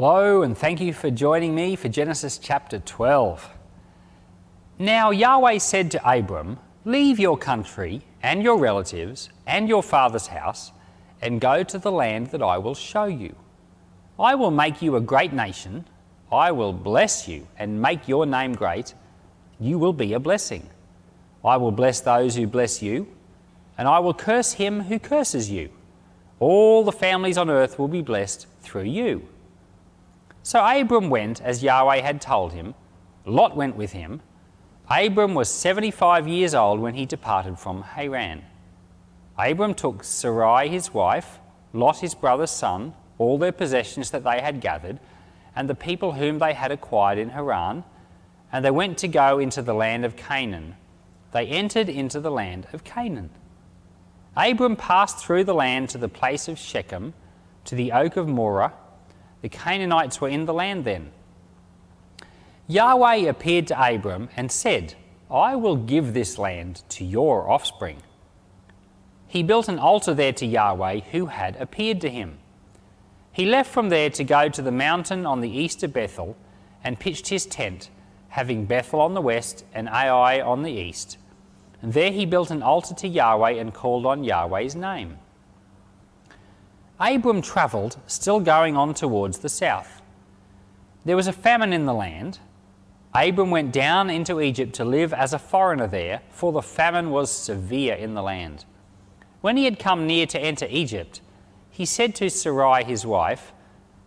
Hello, and thank you for joining me for Genesis chapter 12. Now Yahweh said to Abram, Leave your country and your relatives and your father's house and go to the land that I will show you. I will make you a great nation. I will bless you and make your name great. You will be a blessing. I will bless those who bless you, and I will curse him who curses you. All the families on earth will be blessed through you. So Abram went as Yahweh had told him. Lot went with him. Abram was 75 years old when he departed from Haran. Abram took Sarai his wife, Lot his brother's son, all their possessions that they had gathered, and the people whom they had acquired in Haran, and they went to go into the land of Canaan. They entered into the land of Canaan. Abram passed through the land to the place of Shechem, to the oak of Moreh, the Canaanites were in the land then. Yahweh appeared to Abram and said, I will give this land to your offspring. He built an altar there to Yahweh who had appeared to him. He left from there to go to the mountain on the east of Bethel and pitched his tent, having Bethel on the west and Ai on the east. And there he built an altar to Yahweh and called on Yahweh's name. Abram travelled, still going on towards the south. There was a famine in the land. Abram went down into Egypt to live as a foreigner there, for the famine was severe in the land. When he had come near to enter Egypt, he said to Sarai his wife,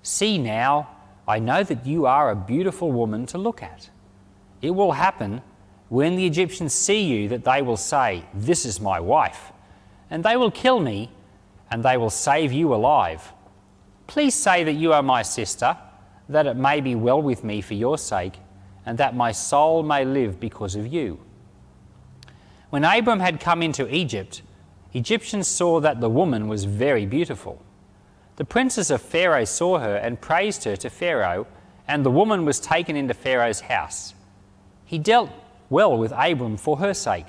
See now, I know that you are a beautiful woman to look at. It will happen when the Egyptians see you that they will say, This is my wife, and they will kill me and they will save you alive. Please say that you are my sister, that it may be well with me for your sake, and that my soul may live because of you. When Abram had come into Egypt, Egyptians saw that the woman was very beautiful. The princes of Pharaoh saw her and praised her to Pharaoh, and the woman was taken into Pharaoh's house. He dealt well with Abram for her sake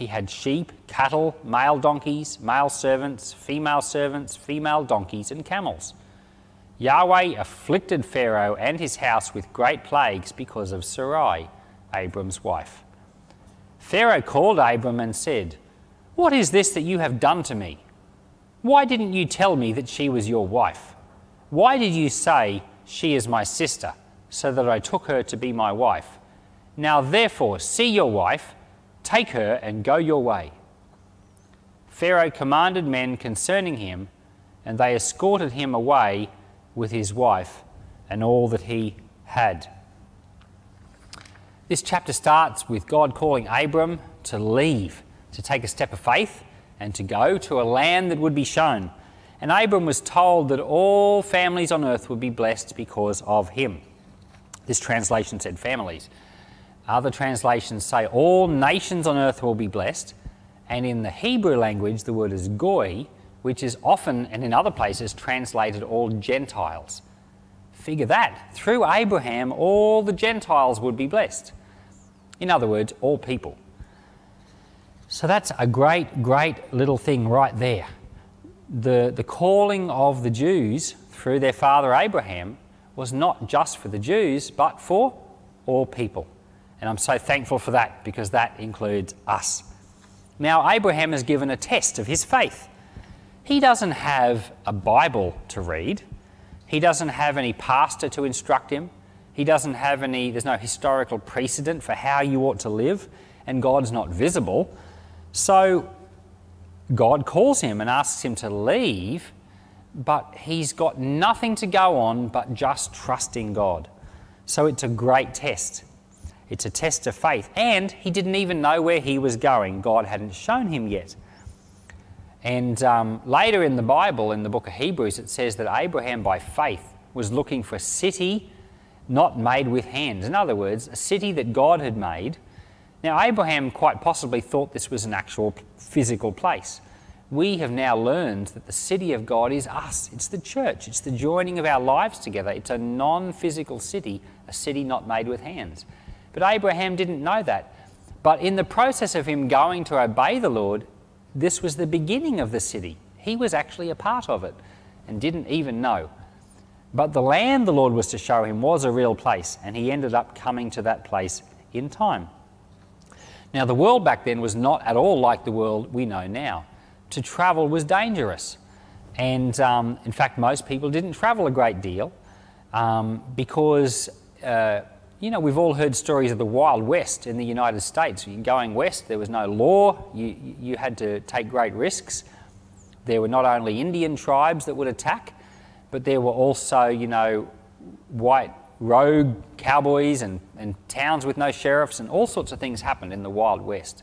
he had sheep, cattle, male donkeys, male servants, female servants, female donkeys, and camels. Yahweh afflicted Pharaoh and his house with great plagues because of Sarai, Abram's wife. Pharaoh called Abram and said, What is this that you have done to me? Why didn't you tell me that she was your wife? Why did you say, She is my sister, so that I took her to be my wife? Now therefore, see your wife Take her and go your way. Pharaoh commanded men concerning him, and they escorted him away with his wife and all that he had. This chapter starts with God calling Abram to leave, to take a step of faith, and to go to a land that would be shown. And Abram was told that all families on earth would be blessed because of him. This translation said families. Other translations say all nations on earth will be blessed. And in the Hebrew language, the word is goy, which is often and in other places translated all Gentiles. Figure that. Through Abraham, all the Gentiles would be blessed. In other words, all people. So that's a great, great little thing right there. The, the calling of the Jews through their father Abraham was not just for the Jews, but for all people. And I'm so thankful for that because that includes us. Now, Abraham is given a test of his faith. He doesn't have a Bible to read, he doesn't have any pastor to instruct him, he doesn't have any, there's no historical precedent for how you ought to live, and God's not visible. So, God calls him and asks him to leave, but he's got nothing to go on but just trusting God. So, it's a great test. It's a test of faith. And he didn't even know where he was going. God hadn't shown him yet. And um, later in the Bible, in the book of Hebrews, it says that Abraham, by faith, was looking for a city not made with hands. In other words, a city that God had made. Now, Abraham quite possibly thought this was an actual physical place. We have now learned that the city of God is us. It's the church. It's the joining of our lives together. It's a non physical city, a city not made with hands. But Abraham didn't know that. But in the process of him going to obey the Lord, this was the beginning of the city. He was actually a part of it and didn't even know. But the land the Lord was to show him was a real place, and he ended up coming to that place in time. Now, the world back then was not at all like the world we know now. To travel was dangerous. And um, in fact, most people didn't travel a great deal um, because, uh, you know, we've all heard stories of the Wild West in the United States. Going west, there was no law, you, you had to take great risks. There were not only Indian tribes that would attack, but there were also, you know, white rogue cowboys and, and towns with no sheriffs, and all sorts of things happened in the Wild West.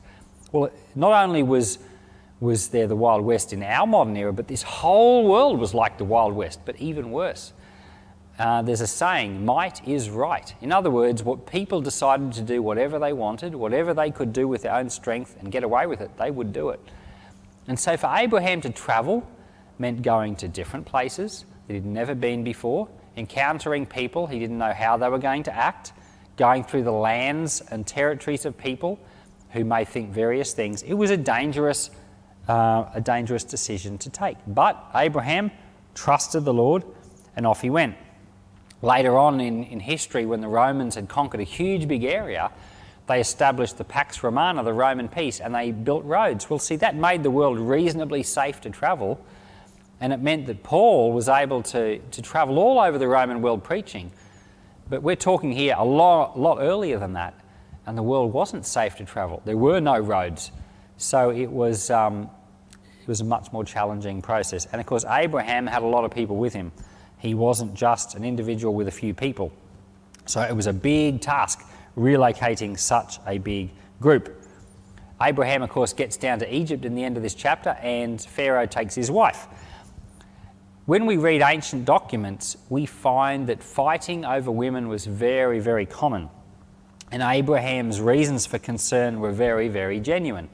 Well, not only was, was there the Wild West in our modern era, but this whole world was like the Wild West, but even worse. Uh, there's a saying, might is right. In other words, what people decided to do whatever they wanted, whatever they could do with their own strength and get away with it, they would do it. And so for Abraham to travel meant going to different places that he'd never been before, encountering people he didn't know how they were going to act, going through the lands and territories of people who may think various things. It was a dangerous, uh, a dangerous decision to take. But Abraham trusted the Lord and off he went. Later on in, in history, when the Romans had conquered a huge big area, they established the Pax Romana, the Roman peace, and they built roads. Well, see, that made the world reasonably safe to travel and it meant that Paul was able to, to travel all over the Roman world preaching. But we're talking here a lot, lot earlier than that, and the world wasn't safe to travel. There were no roads. So it was, um, it was a much more challenging process. And of course, Abraham had a lot of people with him. He wasn't just an individual with a few people. So it was a big task relocating such a big group. Abraham, of course, gets down to Egypt in the end of this chapter, and Pharaoh takes his wife. When we read ancient documents, we find that fighting over women was very, very common. And Abraham's reasons for concern were very, very genuine.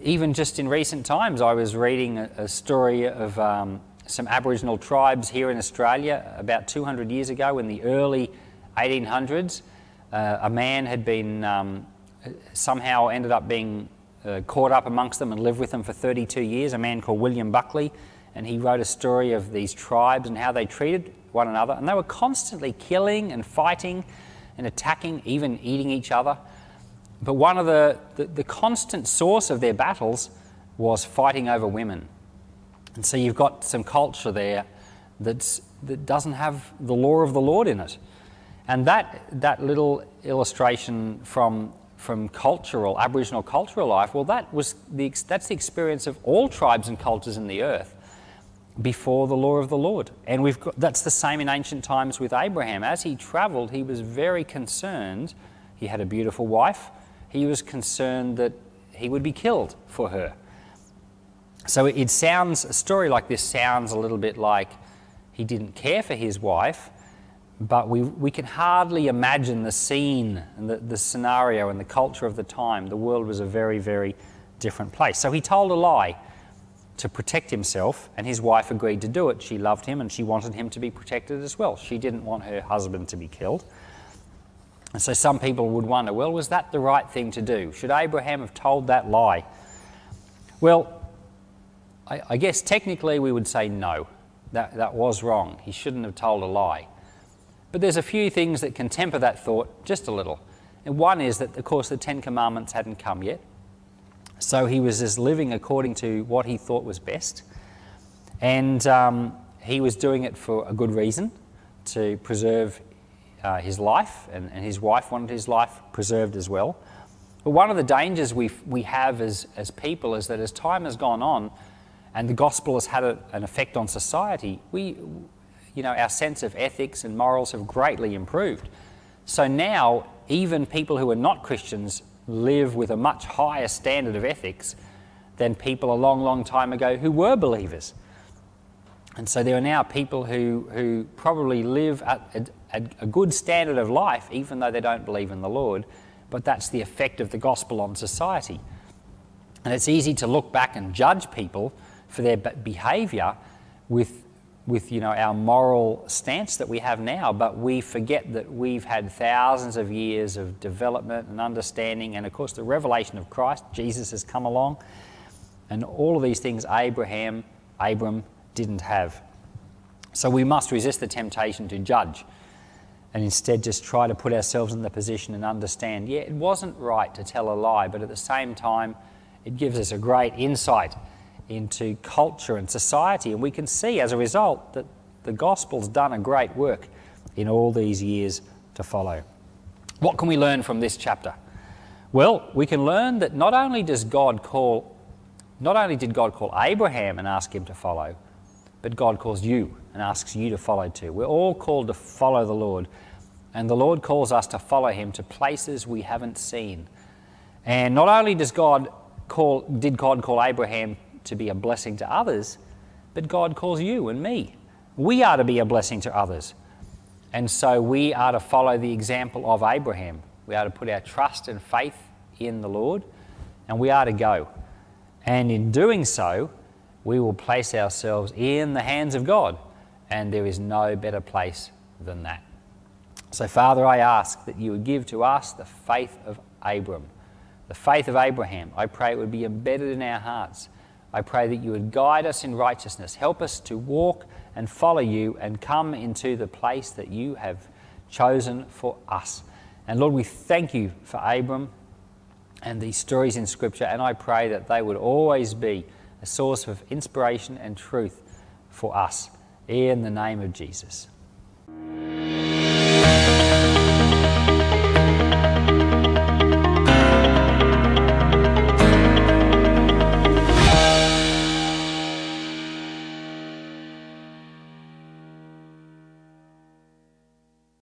Even just in recent times, I was reading a, story of um, some Aboriginal tribes here in Australia about 200 years ago in the early 1800s. Uh, a man had been um, somehow ended up being uh, caught up amongst them and lived with them for 32 years, a man called William Buckley and he wrote a story of these tribes and how they treated one another. And they were constantly killing and fighting and attacking, even eating each other. But one of the, the, the constant source of their battles was fighting over women. And so you've got some culture there that's, that doesn't have the law of the Lord in it. And that, that little illustration from, from cultural, Aboriginal cultural life, well, that was the, that's the experience of all tribes and cultures in the earth before the law of the Lord. And we've got, that's the same in ancient times with Abraham. As he traveled, he was very concerned. He had a beautiful wife. He was concerned that he would be killed for her. So it sounds, a story like this sounds a little bit like he didn't care for his wife, but we, we can hardly imagine the scene and the, the scenario and the culture of the time. The world was a very, very different place. So he told a lie to protect himself, and his wife agreed to do it. She loved him and she wanted him to be protected as well. She didn't want her husband to be killed. And so some people would wonder well, was that the right thing to do? Should Abraham have told that lie? Well, I, I guess technically we would say no, that, that was wrong. He shouldn't have told a lie. But there's a few things that can temper that thought just a little. And one is that, of course, the Ten Commandments hadn't come yet. So he was just living according to what he thought was best. And um, he was doing it for a good reason to preserve uh, his life, and, and, his wife wanted his life preserved as well. But one of the dangers we, we have as, as people is that as time has gone on and the gospel has had a, an effect on society, we, you know, our sense of ethics and morals have greatly improved. So now, even people who are not Christians live with a much higher standard of ethics than people a long, long time ago who were believers. And so there are now people who, who probably live at a, a good standard of life, even though they don't believe in the Lord, but that's the effect of the gospel on society. And it's easy to look back and judge people for their behavior with with you know our moral stance that we have now, but we forget that we've had thousands of years of development and understanding, and of course the revelation of Christ, Jesus has come along, and all of these things Abraham, Abram didn't have. So we must resist the temptation to judge and instead just try to put ourselves in the position and understand yeah, it wasn't right to tell a lie, but at the same time, it gives us a great insight into culture and society. And we can see as a result that the gospel's done a great work in all these years to follow. What can we learn from this chapter? Well, we can learn that not only does God call, not only did God call Abraham and ask him to follow, but God calls you and asks you to follow too. We're all called to follow the Lord, and the Lord calls us to follow him to places we haven't seen. And not only does God call, did God call Abraham to be a blessing to others, but God calls you and me. We are to be a blessing to others. And so we are to follow the example of Abraham. We are to put our trust and faith in the Lord, and we are to go. And in doing so, we will place ourselves in the hands of God, and there is no better place than that. So, Father, I ask that you would give to us the faith of Abram, the faith of Abraham. I pray it would be embedded in our hearts. I pray that you would guide us in righteousness. Help us to walk and follow you and come into the place that you have chosen for us. And Lord, we thank you for Abram and these stories in Scripture, and I pray that they would always be a source of inspiration and truth for us. In the name of Jesus.